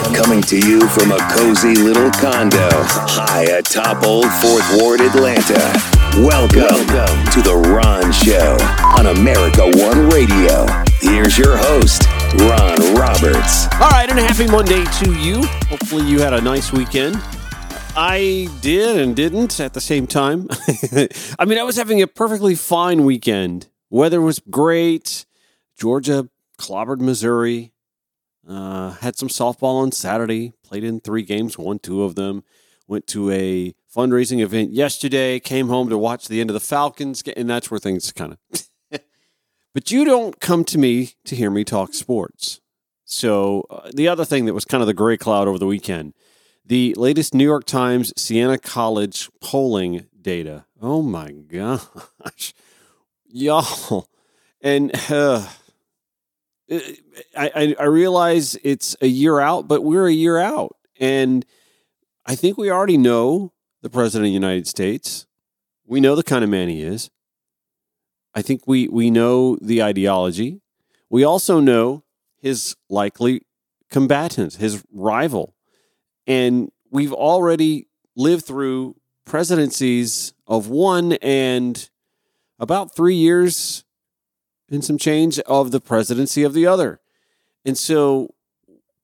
Coming to you from a cozy little condo high atop Old Fourth Ward, Atlanta. Welcome, Welcome to The Ron Show on America One Radio. Here's your host, Ron Roberts. All right, and a happy Monday to you. Hopefully, you had a nice weekend. I did and didn't at the same time. I mean, I was having a perfectly fine weekend. Weather was great. Georgia clobbered Missouri. Uh, had some softball on Saturday. Played in three games, won two of them. Went to a fundraising event yesterday. Came home to watch the end of the Falcons, and that's where things kind of. but you don't come to me to hear me talk sports. So uh, the other thing that was kind of the gray cloud over the weekend, the latest New York Times Siena College polling data. Oh my gosh, y'all, and. Uh, I, I realize it's a year out, but we're a year out. And I think we already know the President of the United States. We know the kind of man he is. I think we, we know the ideology. We also know his likely combatant, his rival. And we've already lived through presidencies of one and about three years and some change of the presidency of the other. And so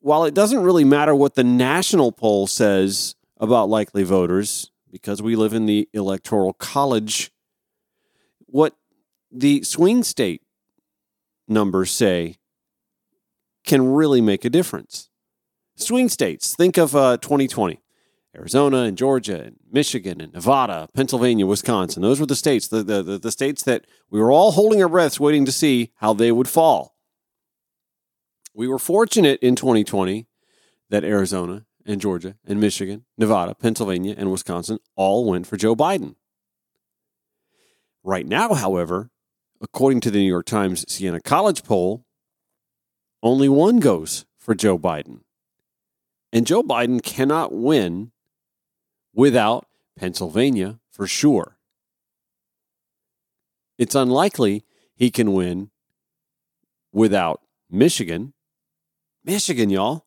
while it doesn't really matter what the national poll says about likely voters, because we live in the electoral college, what the swing state numbers say can really make a difference. Swing states, think of uh, 2020. Arizona and Georgia and Michigan and Nevada, Pennsylvania, Wisconsin. Those were the states, the, the, the, states that we were all holding our breaths waiting to see how they would fall. We were fortunate in 2020 that Arizona and Georgia and Michigan, Nevada, Pennsylvania, and Wisconsin all went for Joe Biden. Right now, however, according to the New York Times Siena College poll, only one goes for Joe Biden. And Joe Biden cannot win without Pennsylvania for sure. It's unlikely he can win without Michigan. Michigan, y'all.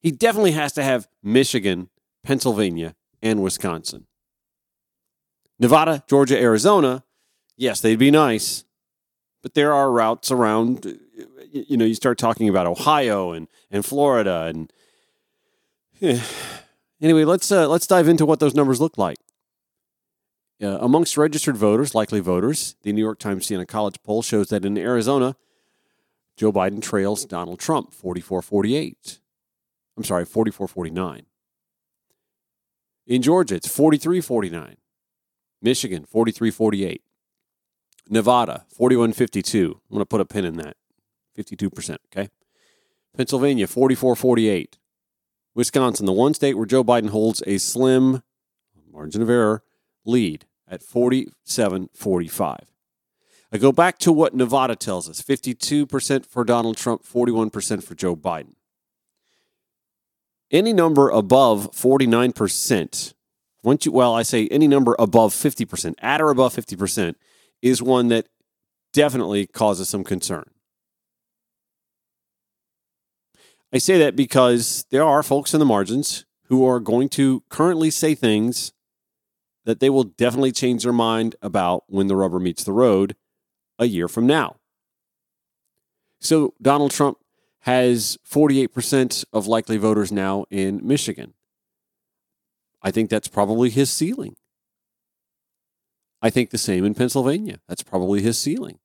He definitely has to have Michigan, Pennsylvania, and Wisconsin. Nevada, Georgia, Arizona, yes, they'd be nice, but there are routes around. You know, you start talking about Ohio and, and Florida and Anyway, let's uh, let's dive into what those numbers look like. Uh, amongst registered voters, likely voters, the New York Times Siena College poll shows that in Arizona, Joe Biden trails Donald Trump 44 48. I'm sorry, 44 49. In Georgia, it's 43 49. Michigan, 43 48. Nevada, 41 52. I'm going to put a pin in that. 52%, okay? Pennsylvania, 44 48. Wisconsin, the one state where Joe Biden holds a slim margin of error lead at 47 45. I go back to what Nevada tells us 52% for Donald Trump, 41% for Joe Biden. Any number above 49%, once you, well, I say any number above 50%, at or above 50%, is one that definitely causes some concern. I say that because there are folks in the margins who are going to currently say things that they will definitely change their mind about when the rubber meets the road a year from now. So Donald Trump has 48% of likely voters now in Michigan. I think that's probably his ceiling. I think the same in Pennsylvania. That's probably his ceiling.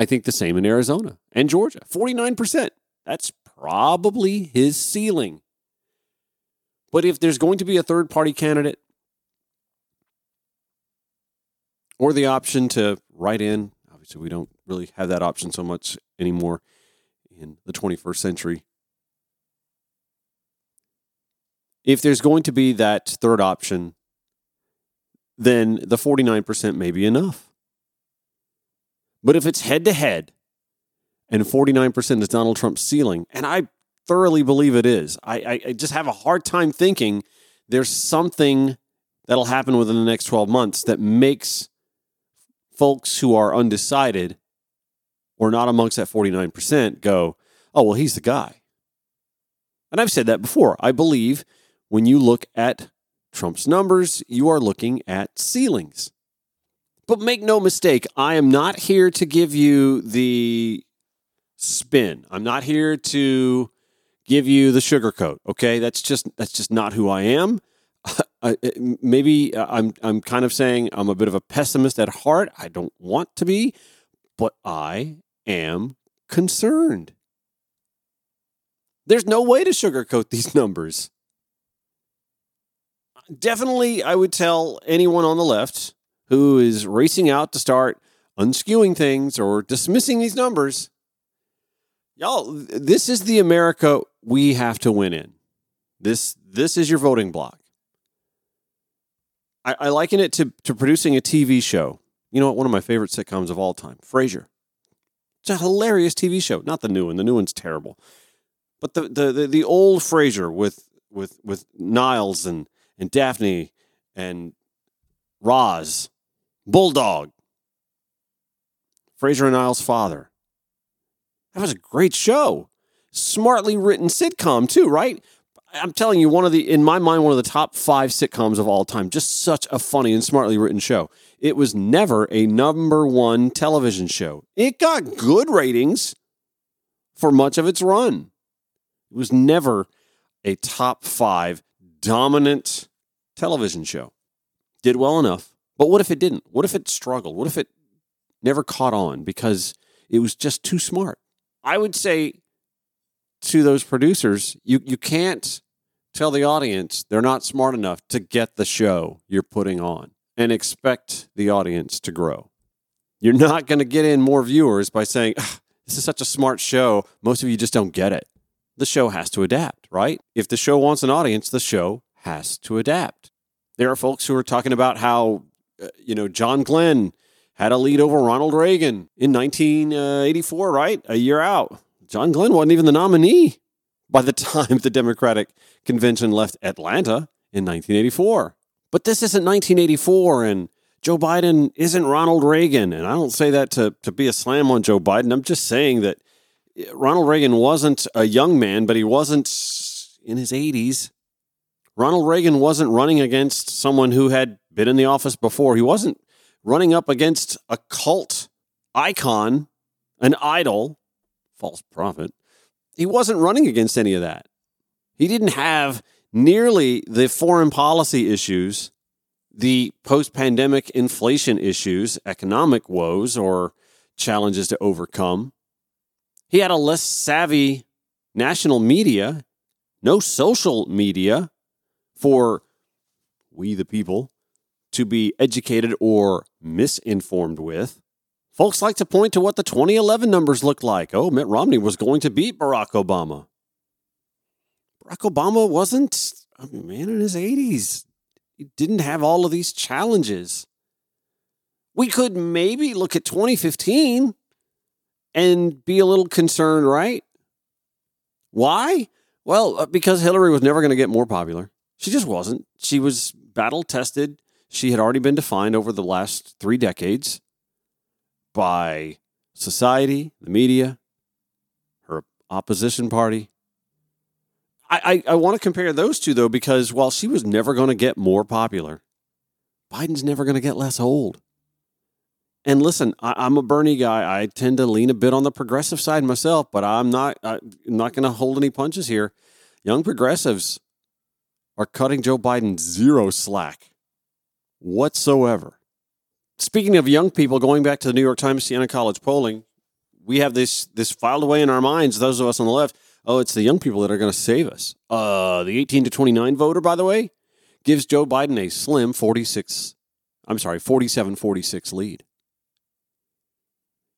I think the same in Arizona and Georgia 49%. That's probably his ceiling. But if there's going to be a third party candidate or the option to write in, obviously, we don't really have that option so much anymore in the 21st century. If there's going to be that third option, then the 49% may be enough. But if it's head to head and 49% is Donald Trump's ceiling, and I thoroughly believe it is, I, I, I just have a hard time thinking there's something that'll happen within the next 12 months that makes folks who are undecided or not amongst that 49% go, oh, well, he's the guy. And I've said that before. I believe when you look at Trump's numbers, you are looking at ceilings. But make no mistake, I am not here to give you the spin. I'm not here to give you the sugarcoat. Okay, that's just that's just not who I am. maybe uh, I'm I'm kind of saying I'm a bit of a pessimist at heart. I don't want to be, but I am concerned. There's no way to sugarcoat these numbers. Definitely, I would tell anyone on the left who is racing out to start unskewing things or dismissing these numbers. Y'all, this is the America we have to win in. This this is your voting bloc. I, I liken it to, to producing a TV show. You know what? One of my favorite sitcoms of all time, Frasier. It's a hilarious TV show. Not the new one. The new one's terrible. But the the the, the old Frasier with with with Niles and and Daphne and Roz Bulldog. Frasier and Niles' father. That was a great show. Smartly written sitcom, too, right? I'm telling you, one of the, in my mind, one of the top five sitcoms of all time. Just such a funny and smartly written show. It was never a number one television show. It got good ratings for much of its run. It was never a top five dominant television show. Did well enough but what if it didn't? What if it struggled? What if it never caught on because it was just too smart? I would say to those producers, you, you can't tell the audience they're not smart enough to get the show you're putting on and expect the audience to grow. You're not going to get in more viewers by saying, this is such a smart show. Most of you just don't get it. The show has to adapt, right? If the show wants an audience, the show has to adapt. There are folks who are talking about how Uh, you know, John Glenn had a lead over Ronald Reagan in 1984, right? A year out. John Glenn wasn't even the nominee by the time the Democratic convention left Atlanta in 1984. But this isn't 1984, and Joe Biden isn't Ronald Reagan. And I don't say that to, to be a slam on Joe Biden. I'm just saying that eh, Ronald Reagan wasn't a young man, but he wasn't in his 80s. Ronald Reagan wasn't running against someone who had been in the office before. He wasn't running up against a cult icon, an idol, false prophet. He wasn't running against any of that. He didn't have nearly the foreign policy issues, the post pandemic inflation issues, economic woes, or challenges to overcome. He had a less savvy national media, no social media for we the people to be educated or misinformed with. Folks like to point to what the 2011 numbers looked like. Oh, Mitt Romney was going to beat Barack Obama. Barack Obama wasn't a man in his 80s. He didn't have all of these challenges. We could maybe look at 2015 and be a little concerned, right? Why? Well, uh, because Hillary was never going to get more popular. She just wasn't. She was battle tested she had already been defined over the last three decades by society, the media, her opposition party. I, I, I want to compare those two, though, because while she was never going to get more popular, Biden's never going to get less old. And listen, I, am a Bernie guy. I tend to lean a bit on the progressive side myself, but I'm not. I'm not going to hold any punches here. Young progressives are cutting Joe Biden zero slack whatsoever. Speaking of young people, going back to the New York Times Siena College polling, we have this this filed away in our minds. Those of us on the left, oh, it's the young people that are going to save us. Uh, the 18 to 29 voter, by the way, gives Joe Biden a slim 46. I'm sorry, 47 46 lead.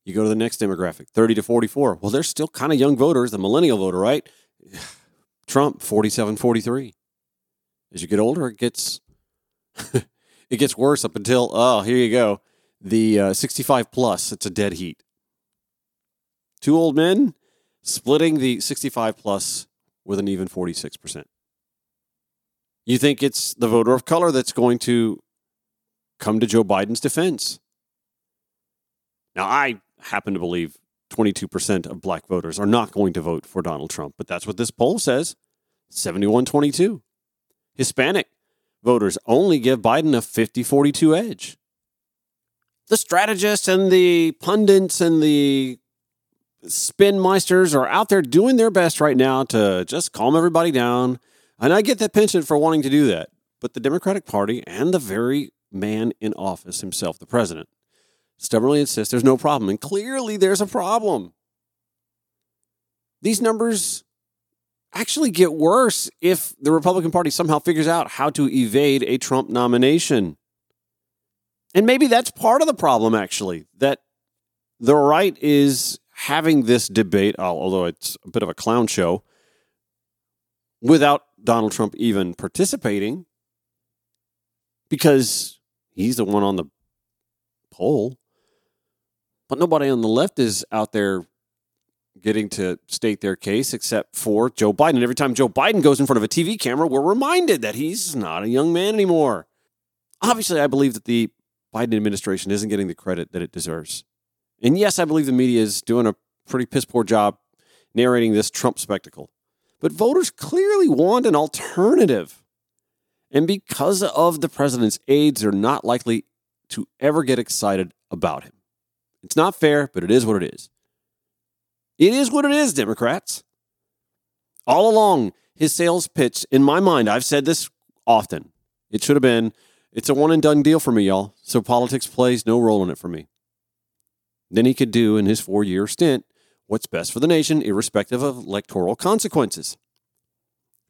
You go to the next demographic, 30 to 44. Well, they're still kind of young voters, the millennial voter, right? Trump, 47 43. As you get older, it gets it gets worse up until oh here you go. The uh, 65 plus it's a dead heat. Two old men splitting the 65 plus with an even 46% you think it's the voter of color that's going to come to joe biden's defense? Now i happen to believe 22% of black voters are not going to vote for Donald Trump, but that's what this poll says. 71 22. Hispanic voters only give Biden a 50 42 edge. The strategists and the pundits and the spin meisters are out there doing their best right now to just calm everybody down. And I get that penchant for wanting to do that. But the Democratic Party and the very man in office himself, the president, stubbornly insists there's no problem. And clearly there's a problem. These numbers actually get worse if the Republican Party somehow figures out how to evade a Trump nomination. And maybe that's part of the problem, actually, that the right is having this debate, although it's a bit of a clown show, without Donald Trump even participating, because he's the one on the poll. But nobody on the left is out there getting to state their case except for Joe Biden. Every time Joe Biden goes in front of a TV camera, we're reminded that he's not a young man anymore. Obviously, I believe that the Biden administration isn't getting the credit that it deserves. And yes, I believe the media is doing a pretty piss poor job narrating this Trump spectacle. But voters clearly want an alternative. And because of the president's aides, they're not likely to ever get excited about him. It's not fair, but it is what it is. It is what it is, Democrats. All along, his sales pitch, in my mind, I've said this often. It should have been, it's a one and done deal for me, y'all. So politics plays no role in it for me. Then he could do in his four year stint what's best for the nation, irrespective of electoral consequences.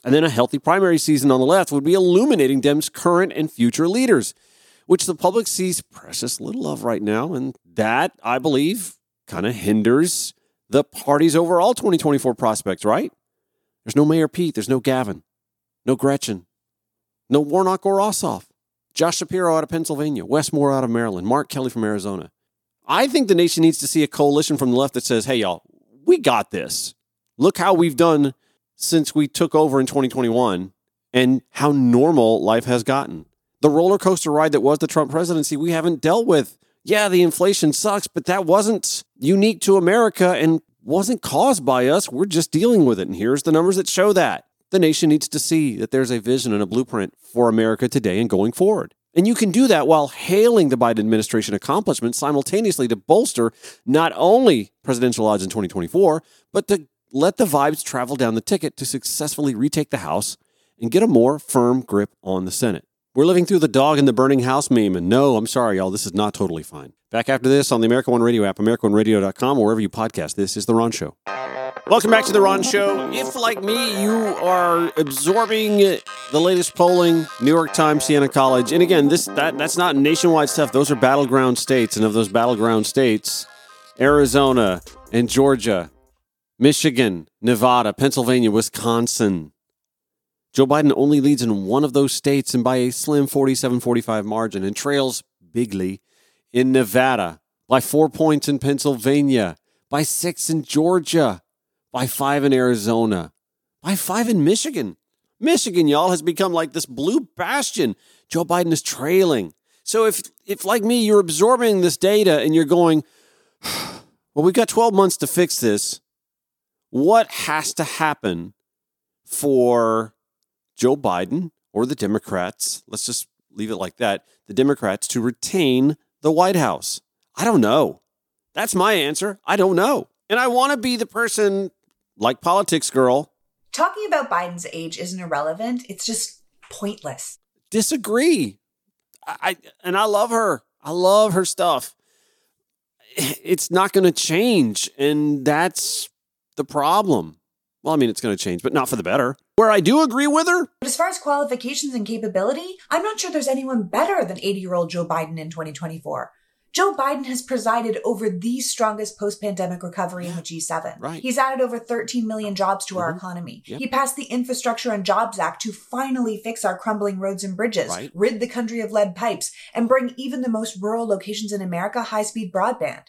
And then a healthy primary season on the left would be illuminating Dem's current and future leaders, which the public sees precious little of right now. And that, I believe, kind of hinders the party's overall 2024 prospects, right? There's no Mayor Pete, there's no Gavin, no Gretchen, no Warnock or Ossoff, Josh Shapiro out of Pennsylvania, Wes Moore out of Maryland, Mark Kelly from Arizona. I think the nation needs to see a coalition from the left that says, hey, y'all, we got this. Look how we've done since we took over in 2021 and how normal life has gotten. The roller coaster ride that was the Trump presidency, we haven't dealt with. Yeah, the inflation sucks, but that wasn't unique to America and wasn't caused by us. We're just dealing with it. And here's the numbers that show that. The nation needs to see that there's a vision and a blueprint for America today and going forward. And you can do that while hailing the Biden administration accomplishments simultaneously to bolster not only presidential odds in 2024, but to let the vibes travel down the ticket to successfully retake the House and get a more firm grip on the Senate. We're living through the dog in the burning house meme, and no, I'm sorry, y'all, this is not totally fine. Back after this on the American One Radio app, AmericanOneRadio.com, or wherever you podcast. This is The Ron Show. Welcome back to The Ron Show. If, like me, you are absorbing the latest polling, New York Times, Siena College, and again, this that that's not nationwide stuff. Those are battleground states, and of those battleground states, Arizona and Georgia, Michigan, Nevada, Pennsylvania, Wisconsin. Joe Biden only leads in one of those states and by a slim 47 45 margin and trails bigly in Nevada, by four points in Pennsylvania, by six in Georgia, by five in Arizona, by five in Michigan. Michigan, y'all, has become like this blue bastion. Joe Biden is trailing. So if, if like me, you're absorbing this data and you're going, well, we've got 12 months to fix this. What has to happen for Joe Biden or the Democrats? Let's just leave it like that. The Democrats to retain the White House? I don't know. That's my answer. I don't know. And I want to be the person, like Politics Girl. Talking about Biden's age isn't irrelevant, it's just pointless. Disagree. I, I and I love her. I love her stuff. It's not going to change, and that's the problem. Well, I mean, it's going to change, but not for the better. Where I do agree with her. But as far as qualifications and capability, I'm not sure there's anyone better than 80 year old Joe Biden in 2024. Joe Biden has presided over the strongest post pandemic recovery in the G7. Right. He's added over 13 million jobs to mm-hmm. our economy. Yep. He passed the Infrastructure and Jobs Act to finally fix our crumbling roads and bridges, right. rid the country of lead pipes, and bring even the most rural locations in America high speed broadband.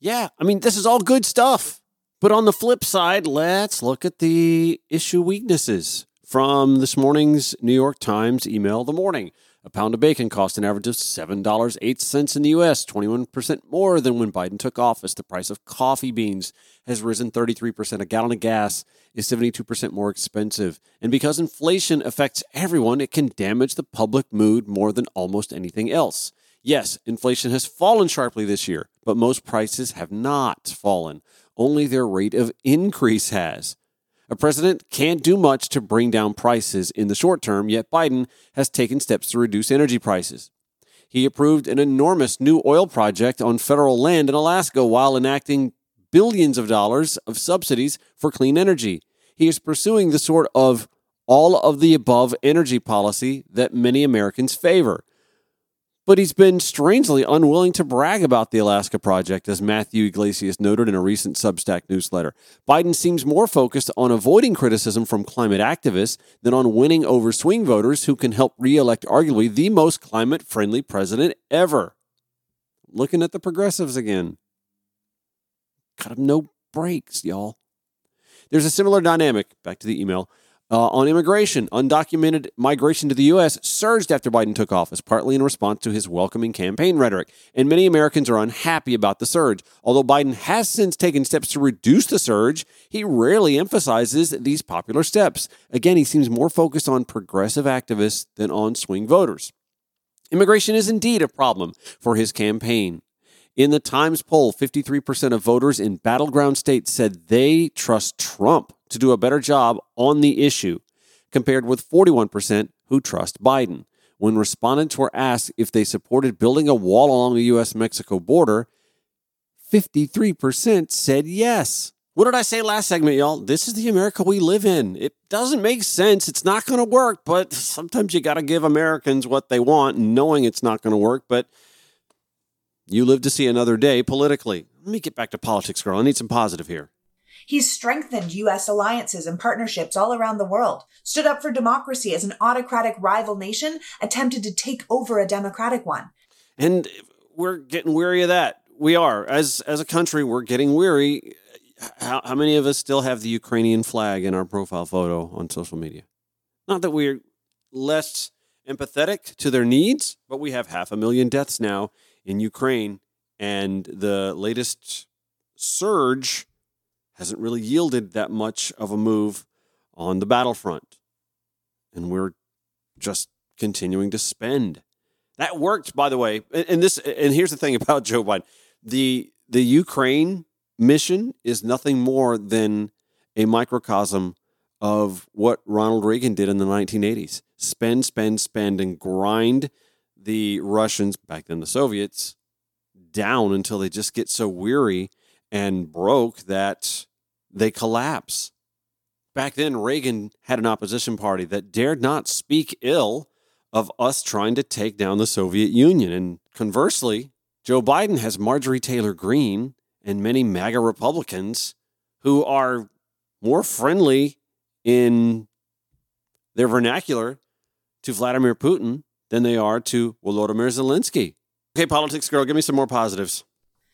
Yeah, I mean, this is all good stuff. But on the flip side, let's look at the issue weaknesses from this morning's New York Times email the morning. A pound of bacon cost an average of $7.08 in the U.S., 21% more than when Biden took office. The price of coffee beans has risen 33%. A gallon of gas is 72% more expensive. And because inflation affects everyone, it can damage the public mood more than almost anything else. Yes, inflation has fallen sharply this year, but most prices have not fallen. Only their rate of increase has. A president can't do much to bring down prices in the short term, yet Biden has taken steps to reduce energy prices. He approved an enormous new oil project on federal land in Alaska while enacting billions of dollars of subsidies for clean energy. He is pursuing the sort of all of the above energy policy that many Americans favor but he's been strangely unwilling to brag about the Alaska project, as Matthew Yglesias noted in a recent Substack newsletter. Biden seems more focused on avoiding criticism from climate activists than on winning over swing voters who can help reelect arguably the most climate friendly president ever. Looking at the progressives again. Got them no breaks, y'all. There's a similar dynamic, back to the email, uh, on immigration, undocumented migration to the U.S. surged after Biden took office, partly in response to his welcoming campaign rhetoric. And many Americans are unhappy about the surge. Although Biden has since taken steps to reduce the surge, he rarely emphasizes these popular steps. Again, he seems more focused on progressive activists than on swing voters. Immigration is indeed a problem for his campaign. In the Times poll, 53% of voters in battleground states said they trust Trump to do a better job on the issue, compared with 41% who trust Biden. When respondents were asked if they supported building a wall along the U.S. Mexico border, 53% said yes. What did I say last segment, y'all? This is the America we live in. It doesn't make sense. It's not going to work, but sometimes you got to give Americans what they want, knowing it's not going to work. But you live to see another day politically. Let me get back to politics, girl. I need some positive here. He's strengthened U.S. alliances and partnerships all around the world, stood up for democracy as an autocratic rival nation attempted to take over a democratic one. And we're getting weary of that. We are. As, as a country, we're getting weary. How, how many of us still have the Ukrainian flag in our profile photo on social media? Not that we're less empathetic to their needs, but we have half a million deaths now in Ukraine. And the latest surge hasn't really yielded that much of a move on the battlefront. And we're just continuing to spend. That worked, by the way. And this and here's the thing about Joe Biden. The the Ukraine mission is nothing more than a microcosm of what Ronald Reagan did in the 1980s. Spend, spend, spend, and grind the Russians, back then the Soviets, down until they just get so weary and broke that they collapse. Back then, Reagan had an opposition party that dared not speak ill of us trying to take down the Soviet Union. And conversely, Joe Biden has Marjorie Taylor Greene and many MAGA Republicans who are more friendly in their vernacular to Vladimir Putin than they are to Volodymyr Zelensky. Okay, politics girl, give me some more positives.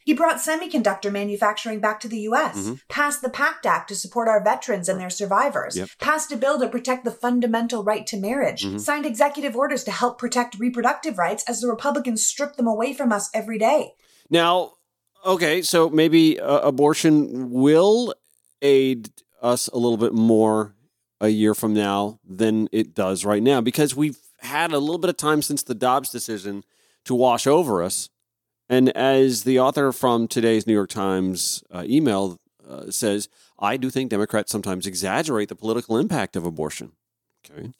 He brought semiconductor manufacturing back to the U.S., mm-hmm. passed the PACT Act to support our veterans and their survivors, yep. passed a bill to protect the fundamental right to marriage, mm-hmm. signed executive orders to help protect reproductive rights as the Republicans strip them away from us every day. Now, okay, so maybe uh, abortion will aid us a little bit more a year from now than it does right now because we've had a little bit of time since the Dobbs decision to wash over us and as the author from today's New York Times uh, email uh, says, I do think Democrats sometimes exaggerate the political impact of abortion. Okay.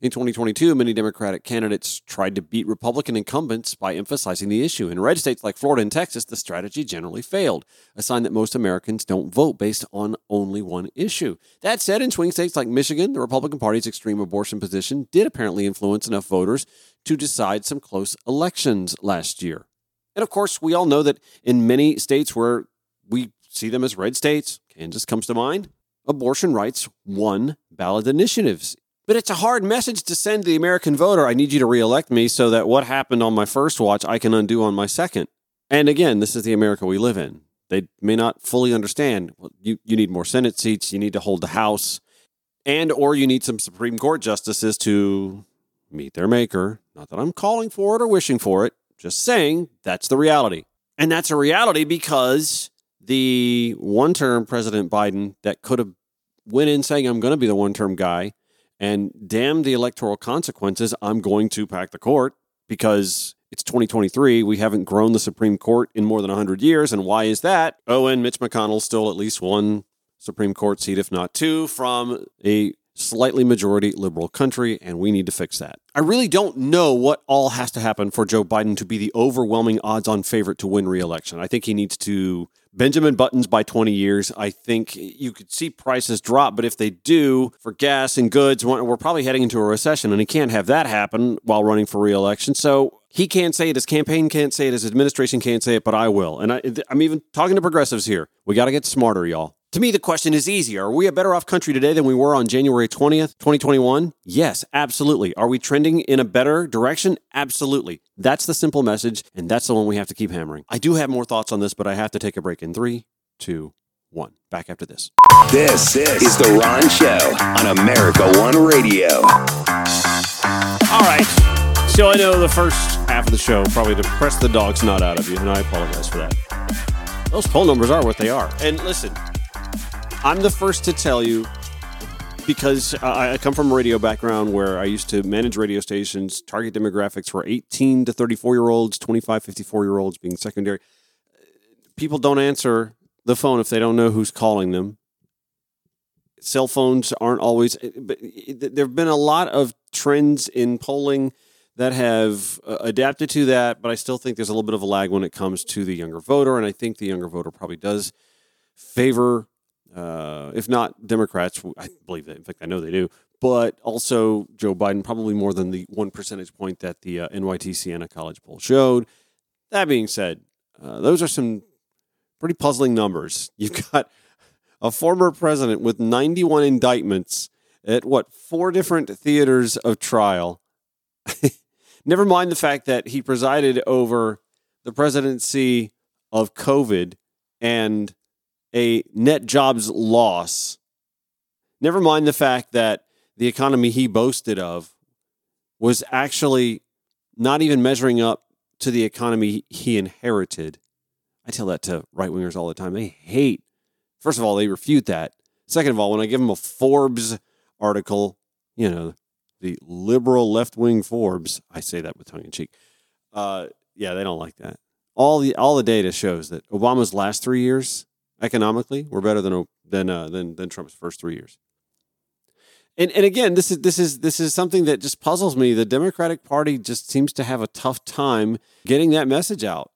In 2022, many Democratic candidates tried to beat Republican incumbents by emphasizing the issue. In red states like Florida and Texas, the strategy generally failed, a sign that most Americans don't vote based on only one issue. That said, in swing states like Michigan, the Republican Party's extreme abortion position did apparently influence enough voters to decide some close elections last year. And of course, we all know that in many states where we see them as red states, Kansas comes to mind, abortion rights won ballot initiatives. But it's a hard message to send the American voter. I need you to reelect me so that what happened on my first watch, I can undo on my second. And again, this is the America we live in. They may not fully understand. Well, you, you need more Senate seats, you need to hold the House, and or you need some Supreme Court justices to meet their maker. Not that I'm calling for it or wishing for it, just saying that's the reality. And that's a reality because the one term President Biden that could have went in saying, I'm going to be the one term guy and damn the electoral consequences, I'm going to pack the court because it's 2023. We haven't grown the Supreme Court in more than 100 years. And why is that? Oh, and Mitch McConnell still at least one Supreme Court seat, if not two, from a slightly majority liberal country, and we need to fix that. I really don't know what all has to happen for Joe Biden to be the overwhelming odds on favorite to win re election. I think he needs to Benjamin Buttons by 20 years. I think you could see prices drop, but if they do for gas and goods, we're probably heading into a recession, and he can't have that happen while running for reelection. So he can't say it, his campaign can't say it, his administration can't say it, but I will. And I, I'm even talking to progressives here. We got to get smarter, y'all. To me, the question is easy. Are we a better off country today than we were on January 20th, 2021? Yes, absolutely. Are we trending in a better direction? Absolutely. That's the simple message, and that's the one we have to keep hammering. I do have more thoughts on this, but I have to take a break in three, two, one. Back after this. This, this is The Ron Show on America One Radio. All right. So I know the first half of the show probably depressed the dog's nut out of you, and I apologize for that. Those poll numbers are what they are. And listen, I'm the first to tell you because I come from a radio background where I used to manage radio stations. Target demographics were 18 to 34 year olds, 25, 54 year olds being secondary. People don't answer the phone if they don't know who's calling them. Cell phones aren't always, eh, but there have been a lot of trends in polling that have uh, adapted to that, but I still think there's a little bit of a lag when it comes to the younger voter. And I think the younger voter probably does favor uh, if not Democrats, I believe that. In fact, I know they do. But also Joe Biden, probably more than the one percentage point that the uh, NYT Siena College poll showed. That being said, uh, those are some pretty puzzling numbers. You've got a former president with 91 indictments at what four different theaters of trial. Never mind the fact that he presided over the presidency of COVID and a net jobs loss. Never mind the fact that the economy he boasted of was actually not even measuring up to the economy he inherited. I tell that to right wingers all the time. They hate, first of all, they refute that. Second of all, when I give them a Forbes article, you know, the liberal left wing Forbes, I say that with tongue in cheek. Uh, yeah, they don't like that. All the all the data shows that Obama's last three years economically. We're better than than uh, than than Trump's first three years. And and again, this is this is this is something that just puzzles me. The Democratic Party just seems to have a tough time getting that message out.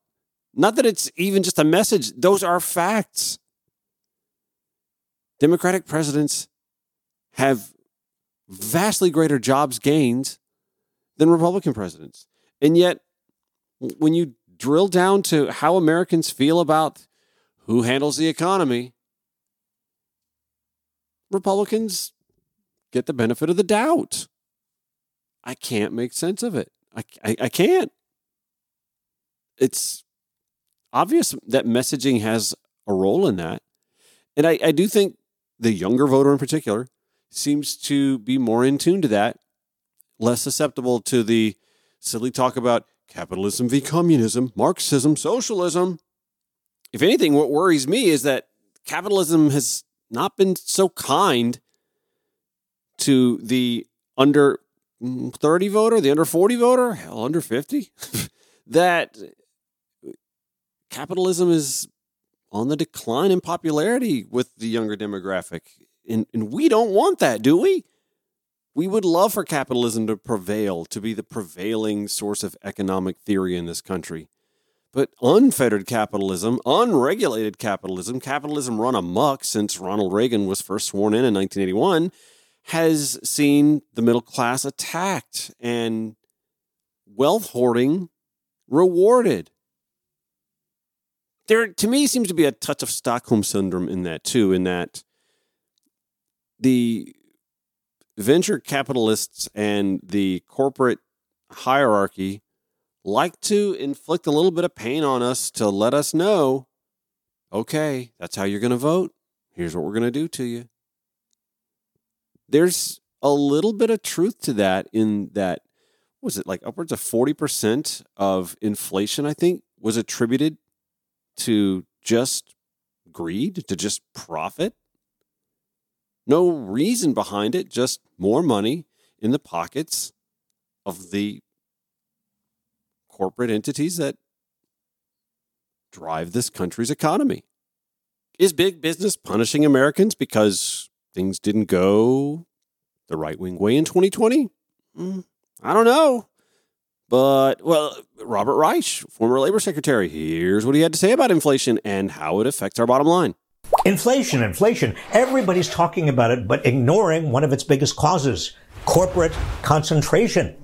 Not that it's even just a message; those are facts. Democratic presidents have vastly greater jobs gains than Republican presidents. And yet, when you drill down to how Americans feel about who handles the economy? Republicans get the benefit of the doubt. I can't make sense of it. I, I, I can't. It's obvious that messaging has a role in that. And I, I do think the younger voter in particular seems to be more in tune to that, less susceptible to the silly talk about capitalism v. communism, Marxism, socialism if anything, what worries me is that capitalism has not been so kind to the under 30 voter, the under 40 voter, hell, under 50, that capitalism is on the decline in popularity with the younger demographic. And, and we don't want that, do we? We would love for capitalism to prevail, to be the prevailing source of economic theory in this country. But unfettered capitalism, unregulated capitalism, capitalism run amok since Ronald Reagan was first sworn in in 1981, has seen the middle class attacked and wealth hoarding rewarded. There, to me, seems to be a touch of Stockholm syndrome in that too, in that the venture capitalists and the corporate hierarchy like to inflict a little bit of pain on us to let us know okay, that's how you're going to vote. Here's what we're going to do to you. There's a little bit of truth to that, in that was it like upwards of 40% of inflation, I think, was attributed to just greed, to just profit. No reason behind it, just more money in the pockets of the corporate entities that drive this country's economy. Is big business punishing Americans because things didn't go the right wing way in 2020? Mm, I don't know. But, well, Robert Reich, former labor secretary, here's what he had to say about inflation and how it affects our bottom line. Inflation, inflation. Everybody's talking about it, but ignoring one of its biggest causes corporate concentration.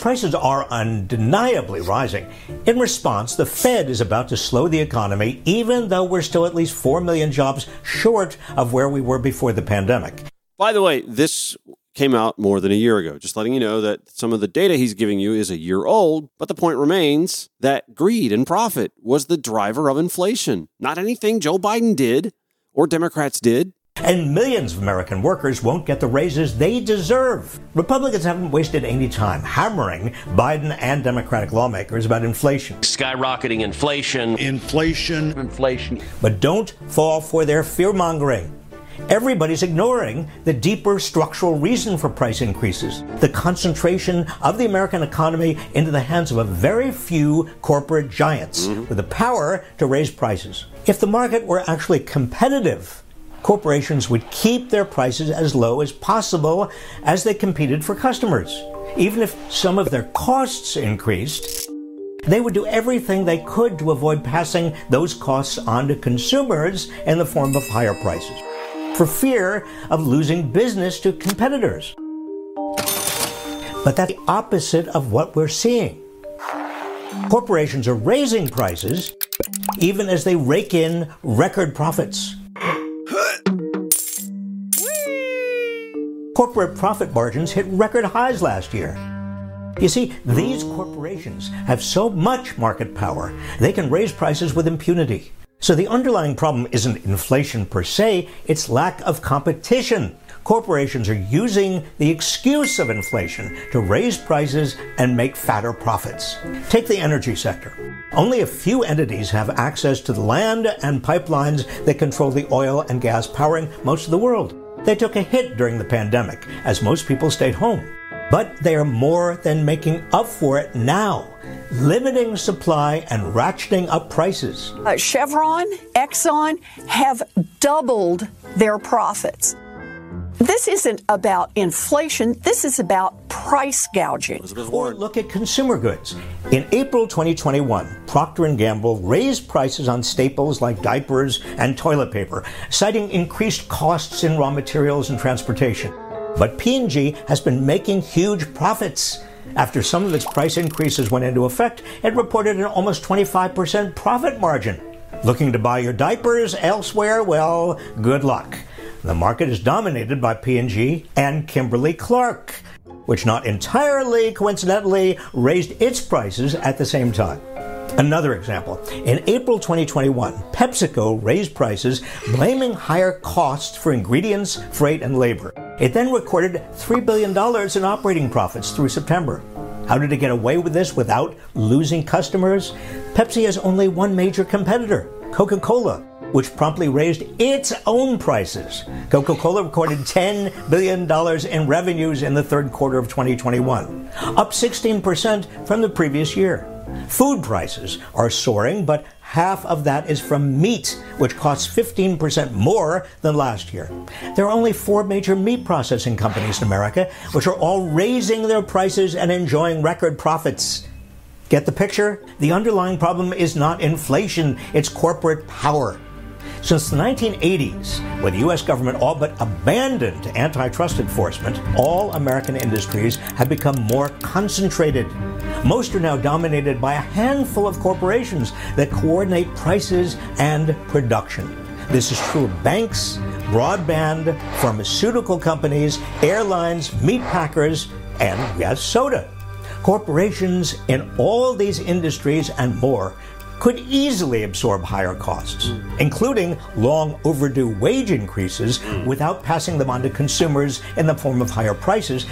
Prices are undeniably rising. In response, the Fed is about to slow the economy, even though we're still at least 4 million jobs short of where we were before the pandemic. By the way, this came out more than a year ago. Just letting you know that some of the data he's giving you is a year old, but the point remains that greed and profit was the driver of inflation, not anything Joe Biden did or Democrats did. And millions of American workers won't get the raises they deserve. Republicans haven't wasted any time hammering Biden and Democratic lawmakers about inflation. Skyrocketing inflation. Inflation. Inflation. But don't fall for their fear mongering. Everybody's ignoring the deeper structural reason for price increases the concentration of the American economy into the hands of a very few corporate giants mm-hmm. with the power to raise prices. If the market were actually competitive, corporations would keep their prices as low as possible as they competed for customers. Even if some of their costs increased, they would do everything they could to avoid passing those costs on to consumers in the form of higher prices, for fear of losing business to competitors. But that's the opposite of what we're seeing. Corporations are raising prices even as they rake in record profits. Corporate profit margins hit record highs last year. You see, these corporations have so much market power, they can raise prices with impunity. So the underlying problem isn't inflation per se, it's lack of competition. Corporations are using the excuse of inflation to raise prices and make fatter profits. Take the energy sector. Only a few entities have access to the land and pipelines that control the oil and gas powering most of the world. They took a hit during the pandemic as most people stayed home. But they are more than making up for it now, limiting supply and ratcheting up prices. Uh, Chevron, Exxon have doubled their profits. This isn't about inflation. This is about price gouging. Or look at consumer goods. In April 2021, Procter & Gamble raised prices on staples like diapers and toilet paper, citing increased costs in raw materials and transportation. But P&G has been making huge profits. After some of its price increases went into effect, it reported an almost 25% profit margin. Looking to buy your diapers elsewhere? Well, good luck. The market is dominated by P&G and Kimberly-Clark, which not entirely coincidentally raised its prices at the same time. Another example. In April 2021, PepsiCo raised prices, blaming higher costs for ingredients, freight, and labor. It then recorded $3 billion in operating profits through September. How did it get away with this without losing customers? Pepsi has only one major competitor, Coca Cola, which promptly raised its own prices. Coca Cola recorded $10 billion in revenues in the third quarter of 2021, up 16% from the previous year. Food prices are soaring, but half of that is from meat, which costs 15% more than last year. There are only four major meat processing companies in America, which are all raising their prices and enjoying record profits. Get the picture? The underlying problem is not inflation, it's corporate power. Since the 1980s, when the U.S. government all but abandoned antitrust enforcement, all American industries have become more concentrated. Most are now dominated by a handful of corporations that coordinate prices and production. This is true of banks, broadband, pharmaceutical companies, airlines, meat packers, and yes, soda. Corporations in all these industries and more could easily absorb higher costs, including long overdue wage increases, without passing them on to consumers in the form of higher prices.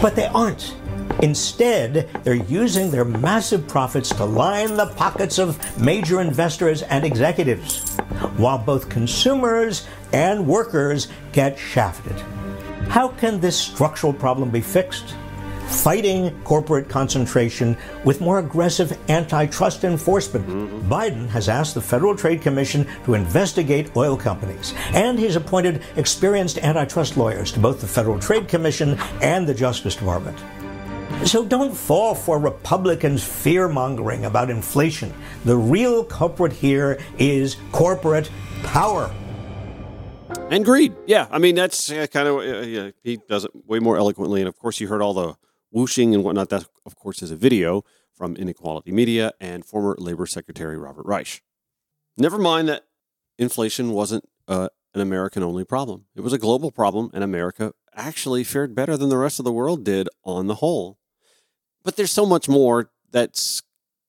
But they aren't. Instead, they're using their massive profits to line the pockets of major investors and executives, while both consumers and workers get shafted. How can this structural problem be fixed? Fighting corporate concentration with more aggressive antitrust enforcement. Mm-hmm. Biden has asked the Federal Trade Commission to investigate oil companies, and he's appointed experienced antitrust lawyers to both the Federal Trade Commission and the Justice Department. So don't fall for Republicans' fear mongering about inflation. The real culprit here is corporate power. And greed. Yeah. I mean, that's uh, kind of, uh, yeah, he does it way more eloquently. And of course, you heard all the whooshing and whatnot. That, of course, is a video from Inequality Media and former Labor Secretary Robert Reich. Never mind that inflation wasn't uh, an American only problem, it was a global problem, and America actually fared better than the rest of the world did on the whole. But there's so much more that's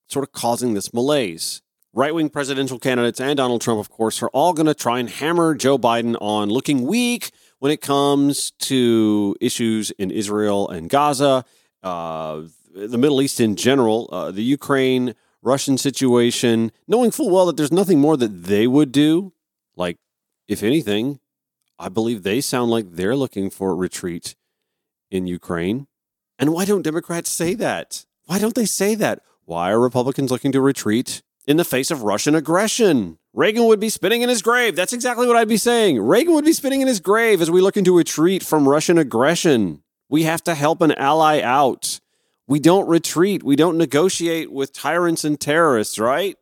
sort of causing this malaise. Right wing presidential candidates and Donald Trump, of course, are all going to try and hammer Joe Biden on looking weak when it comes to issues in Israel and Gaza, uh, the Middle East in general, uh, the Ukraine Russian situation, knowing full well that there's nothing more that they would do. Like, if anything, I believe they sound like they're looking for a retreat in Ukraine. And why don't Democrats say that? Why don't they say that? Why are Republicans looking to retreat in the face of Russian aggression? Reagan would be spinning in his grave. That's exactly what I'd be saying. Reagan would be spinning in his grave as we look into retreat from Russian aggression. We have to help an ally out. We don't retreat. We don't negotiate with tyrants and terrorists, right?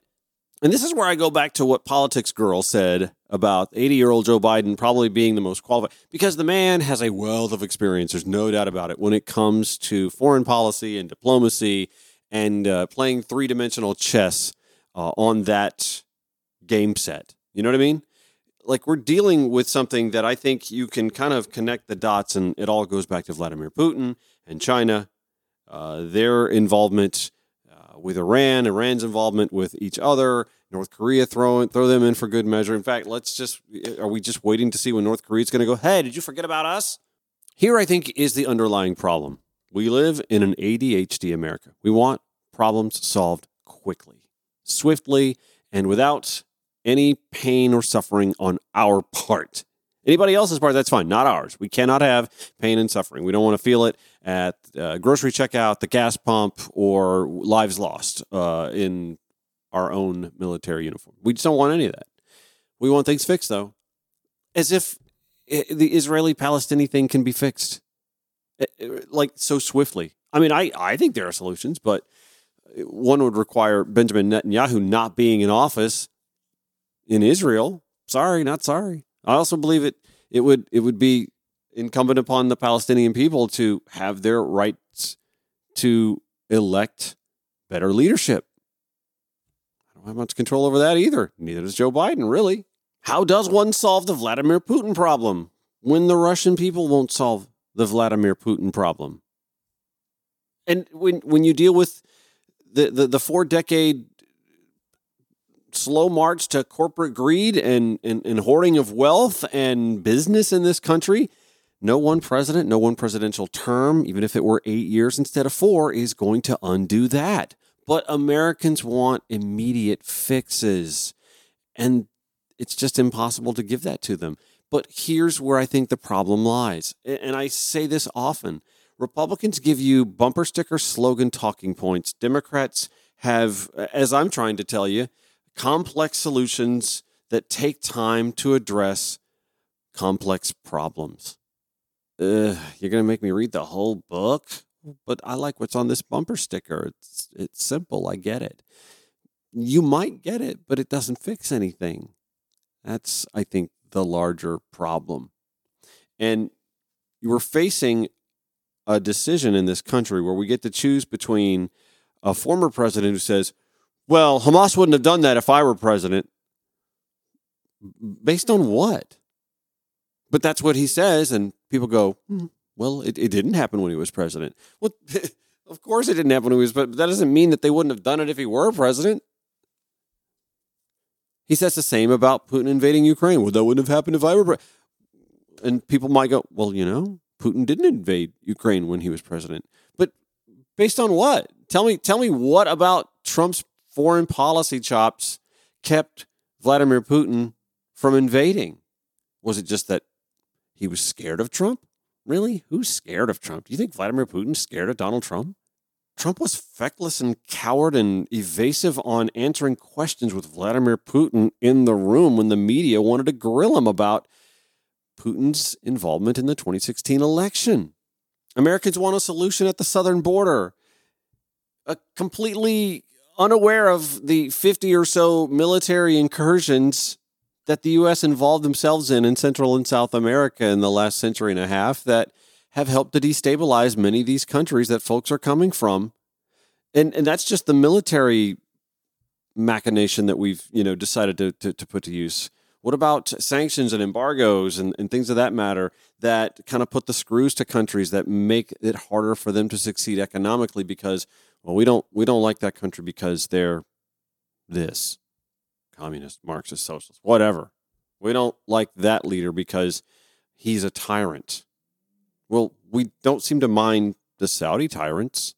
And this is where I go back to what Politics Girl said about 80 year old Joe Biden probably being the most qualified because the man has a wealth of experience. There's no doubt about it when it comes to foreign policy and diplomacy and uh, playing three dimensional chess uh, on that game set. You know what I mean? Like we're dealing with something that I think you can kind of connect the dots, and it all goes back to Vladimir Putin and China, uh, their involvement with Iran, Iran's involvement with each other, North Korea throw throw them in for good measure. In fact, let's just are we just waiting to see when North Korea is going to go? Hey, did you forget about us? Here, I think is the underlying problem. We live in an ADHD America. We want problems solved quickly, swiftly, and without any pain or suffering on our part. Anybody else's part, that's fine, not ours. We cannot have pain and suffering. We don't want to feel it at uh, grocery checkout, the gas pump, or lives lost uh, in our own military uniform. We just don't want any of that. We want things fixed, though, as if the Israeli Palestinian thing can be fixed like so swiftly. I mean, I, I think there are solutions, but one would require Benjamin Netanyahu not being in office in Israel. Sorry, not sorry. I also believe it it would it would be incumbent upon the Palestinian people to have their rights to elect better leadership. I don't have much control over that either. Neither does Joe Biden, really. How does one solve the Vladimir Putin problem when the Russian people won't solve the Vladimir Putin problem? And when when you deal with the, the, the four decade slow march to corporate greed and, and, and hoarding of wealth and business in this country, no one president, no one presidential term, even if it were eight years instead of four, is going to undo that. But Americans want immediate fixes. And it's just impossible to give that to them. But here's where I think the problem lies. And I say this often Republicans give you bumper sticker slogan talking points. Democrats have, as I'm trying to tell you, complex solutions that take time to address complex problems. you're going to make me read the whole book? But I like what's on this bumper sticker. It's, it's simple. I get it. You might get it, but it doesn't fix anything. That's, I think, the larger problem. And you were facing a decision in this country where we get to choose between a former president who says, well, Hamas wouldn't have done that if I were president. Based on what? But that's what he says, and people go, hmm, well, it, it didn't happen when he was president. Well, of course it didn't happen when he was, but that doesn't mean that they wouldn't have done it if he were president. He says the same about Putin invading Ukraine. Well, that wouldn't have happened if I were. Pres. And people might go, well, you know, Putin didn't invade Ukraine when he was president. But based on what? Tell me, tell me what about Trump's foreign policy chops kept Vladimir Putin from invading? Was it just that he was scared of Trump? Really? Who's scared of Trump? Do you think Vladimir Putin's scared of Donald Trump? Trump was feckless and coward and evasive on answering questions with Vladimir Putin in the room when the media wanted to grill him about Putin's involvement in the 2016 election. Americans want a solution at the southern border. A completely unaware of the 50 or so military incursions that the U.S. involved themselves in in Central and South America in the last century and a half that have helped to destabilize many of these countries that folks are coming from. And, and that's just the military machination that we've you know decided to, to, to put to use. What about sanctions and embargoes and, and things of that matter that kind of put the screws to countries that make it harder for them to succeed economically because well we don't we don't like that country because they're this communist, Marxist, socialist, whatever. We don't like that leader because he's a tyrant. Well, we don't seem to mind the Saudi tyrants.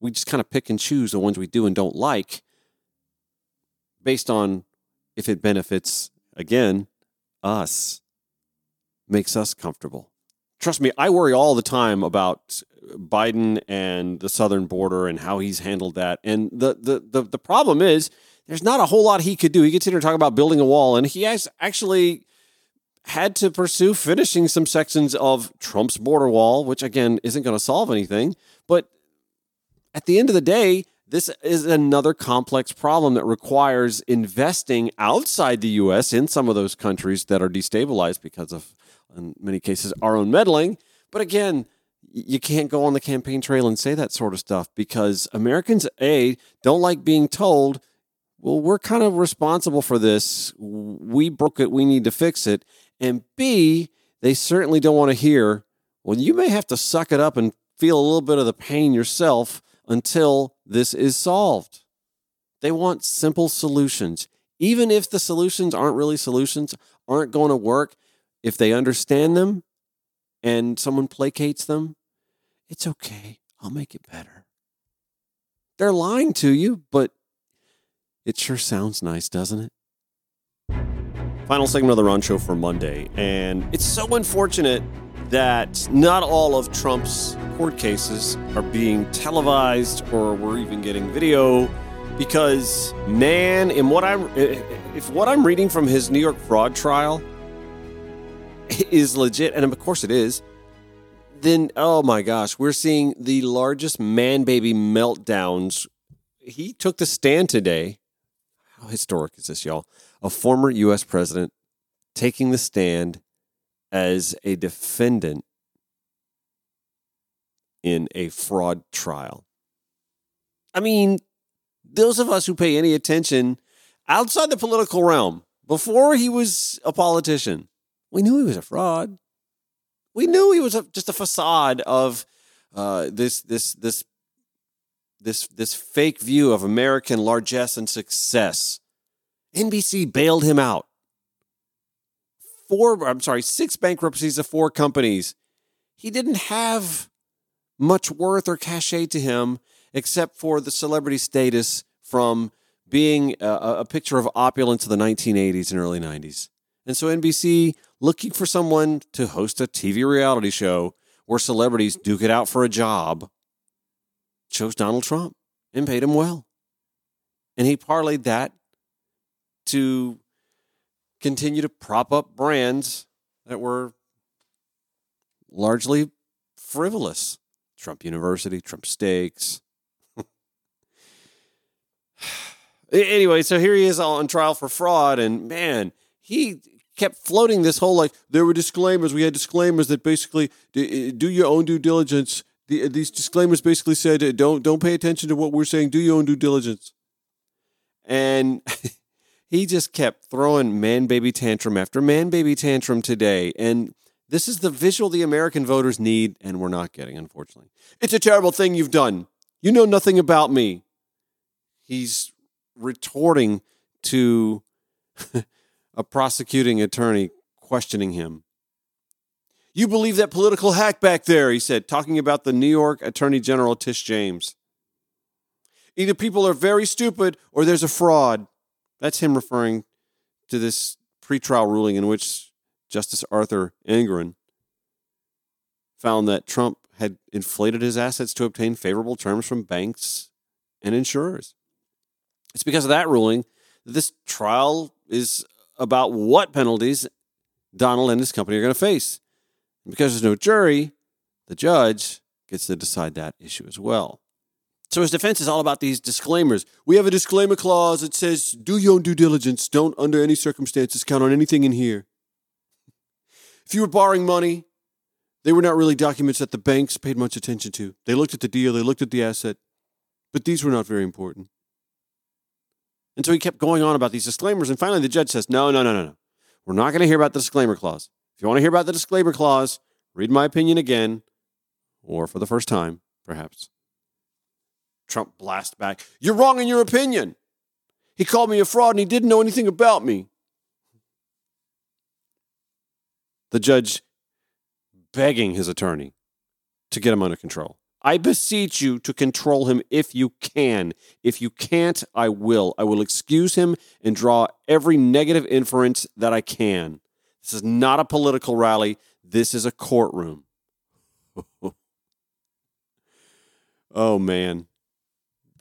We just kind of pick and choose the ones we do and don't like based on if it benefits, again, us, makes us comfortable. Trust me, I worry all the time about Biden and the southern border and how he's handled that. And the the the, the problem is there's not a whole lot he could do. He gets here and talk about building a wall, and he has actually had to pursue finishing some sections of Trump's border wall, which again isn't going to solve anything. But at the end of the day, this is another complex problem that requires investing outside the U.S. in some of those countries that are destabilized because of, in many cases, our own meddling. But again, you can't go on the campaign trail and say that sort of stuff because Americans, A, don't like being told well, we're kind of responsible for this. We broke it. We need to fix it. And B, they certainly don't want to hear, well, you may have to suck it up and feel a little bit of the pain yourself until this is solved. They want simple solutions. Even if the solutions aren't really solutions, aren't going to work, if they understand them and someone placates them, it's okay. I'll make it better. They're lying to you, but it sure sounds nice, doesn't it? Final segment of the Ron Show for Monday. And it's so unfortunate that not all of Trump's court cases are being televised or we're even getting video because man in what I'm if what I'm reading from his New York fraud trial is legit and of course it is then oh my gosh we're seeing the largest man baby meltdowns he took the stand today how historic is this, y'all? A former U.S. president taking the stand as a defendant in a fraud trial. I mean, those of us who pay any attention outside the political realm, before he was a politician, we knew he was a fraud. We knew he was a, just a facade of uh, this this this this this fake view of American largesse and success. NBC bailed him out. Four, I'm sorry, six bankruptcies of four companies. He didn't have much worth or cachet to him except for the celebrity status from being a, a picture of opulence of the 1980s and early 90s. And so NBC, looking for someone to host a TV reality show where celebrities duke it out for a job, chose Donald Trump and paid him well. And he parlayed that to continue to prop up brands that were largely frivolous. Trump University, Trump Steaks. anyway, so here he is all on trial for fraud, and man, he kept floating this whole like there were disclaimers. We had disclaimers that basically do your own due diligence the, these disclaimers basically said uh, don't don't pay attention to what we're saying. Do your own due diligence. And he just kept throwing man baby tantrum after man baby tantrum today. And this is the visual the American voters need, and we're not getting, unfortunately. It's a terrible thing you've done. You know nothing about me. He's retorting to a prosecuting attorney questioning him. You believe that political hack back there, he said, talking about the New York Attorney General Tish James. Either people are very stupid or there's a fraud. That's him referring to this pretrial ruling in which Justice Arthur Engoron found that Trump had inflated his assets to obtain favorable terms from banks and insurers. It's because of that ruling that this trial is about what penalties Donald and his company are going to face. And because there's no jury, the judge gets to decide that issue as well. So his defense is all about these disclaimers. We have a disclaimer clause that says, do your own due diligence. Don't, under any circumstances, count on anything in here. If you were borrowing money, they were not really documents that the banks paid much attention to. They looked at the deal, they looked at the asset, but these were not very important. And so he kept going on about these disclaimers. And finally, the judge says, No, no, no, no, no. We're not going to hear about the disclaimer clause. If you want to hear about the disclaimer clause, read my opinion again, or for the first time, perhaps. Trump blast back, You're wrong in your opinion. He called me a fraud and he didn't know anything about me. The judge begging his attorney to get him under control. I beseech you to control him if you can. If you can't, I will. I will excuse him and draw every negative inference that I can. This is not a political rally. This is a courtroom. oh, man.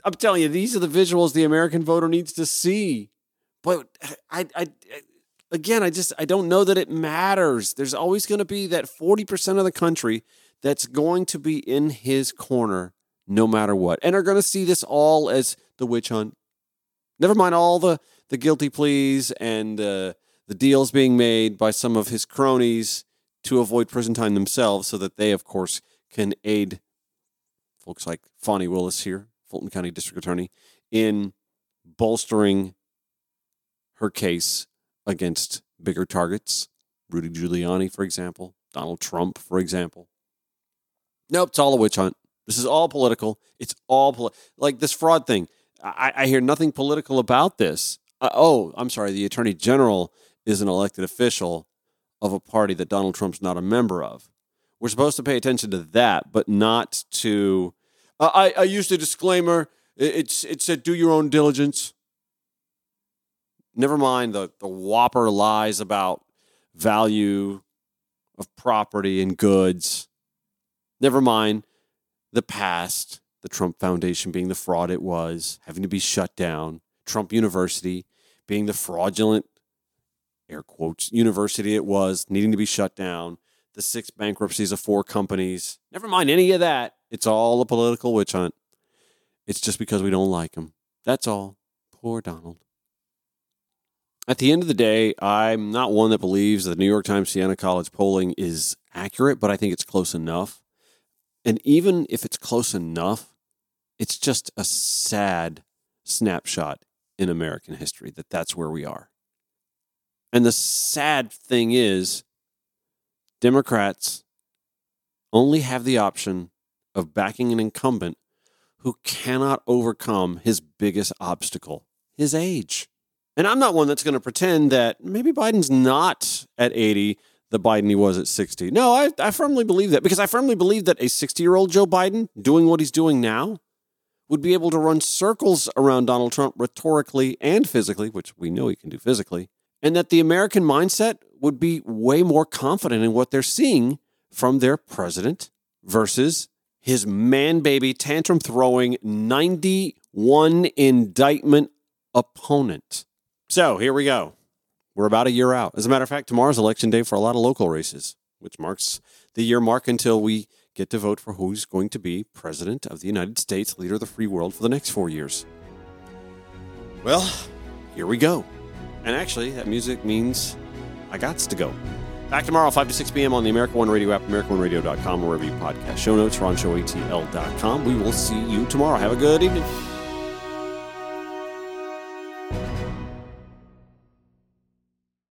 I'm telling you, these are the visuals the American voter needs to see. But I, I, again, I just I don't know that it matters. There's always going to be that 40% of the country that's going to be in his corner no matter what, and are going to see this all as the witch hunt. Never mind all the the guilty pleas and uh, the deals being made by some of his cronies to avoid prison time themselves, so that they, of course, can aid folks like Fani Willis here, Fulton County District Attorney, in bolstering her case against bigger targets. Rudy Giuliani, for example, Donald Trump, for example. Nope, it's all a witch hunt. This is all political. It's all poli- like this fraud thing. I, I hear nothing political about this. Uh, oh, I'm sorry. The attorney general is an elected official of a party that Donald Trump's not a member of. We're supposed to pay attention to that, but not to. Uh, I, I used a disclaimer. It, it's it said do your own diligence. Never mind the the whopper lies about value of property and goods. Never mind the past, the Trump Foundation being the fraud it was, having to be shut down, Trump University being the fraudulent, air quotes, university it was, needing to be shut down, the six bankruptcies of four companies. Never mind any of that. It's all a political witch hunt. It's just because we don't like him. That's all. Poor Donald. At the end of the day, I'm not one that believes the New York Times Siena College polling is accurate, but I think it's close enough. And even if it's close enough, it's just a sad snapshot in American history that that's where we are. And the sad thing is, Democrats only have the option of backing an incumbent who cannot overcome his biggest obstacle his age. And I'm not one that's going to pretend that maybe Biden's not at 80 the Biden he was at 60. No, I, I firmly believe that because I firmly believe that a 60 year old Joe Biden doing what he's doing now would be able to run circles around Donald Trump rhetorically and physically, which we know he can do physically, and that the American mindset would be way more confident in what they're seeing from their president versus his man baby tantrum throwing 91 indictment opponent. So here we go. We're about a year out. As a matter of fact, tomorrow's election day for a lot of local races, which marks the year mark until we get to vote for who's going to be president of the United States, leader of the free world for the next four years. Well, here we go. And actually, that music means I got to go. Back tomorrow, 5 to 6 p.m. on the America One Radio app, AmericaOneRadio.com, wherever you podcast. Show notes, RonShowATL.com. We will see you tomorrow. Have a good evening.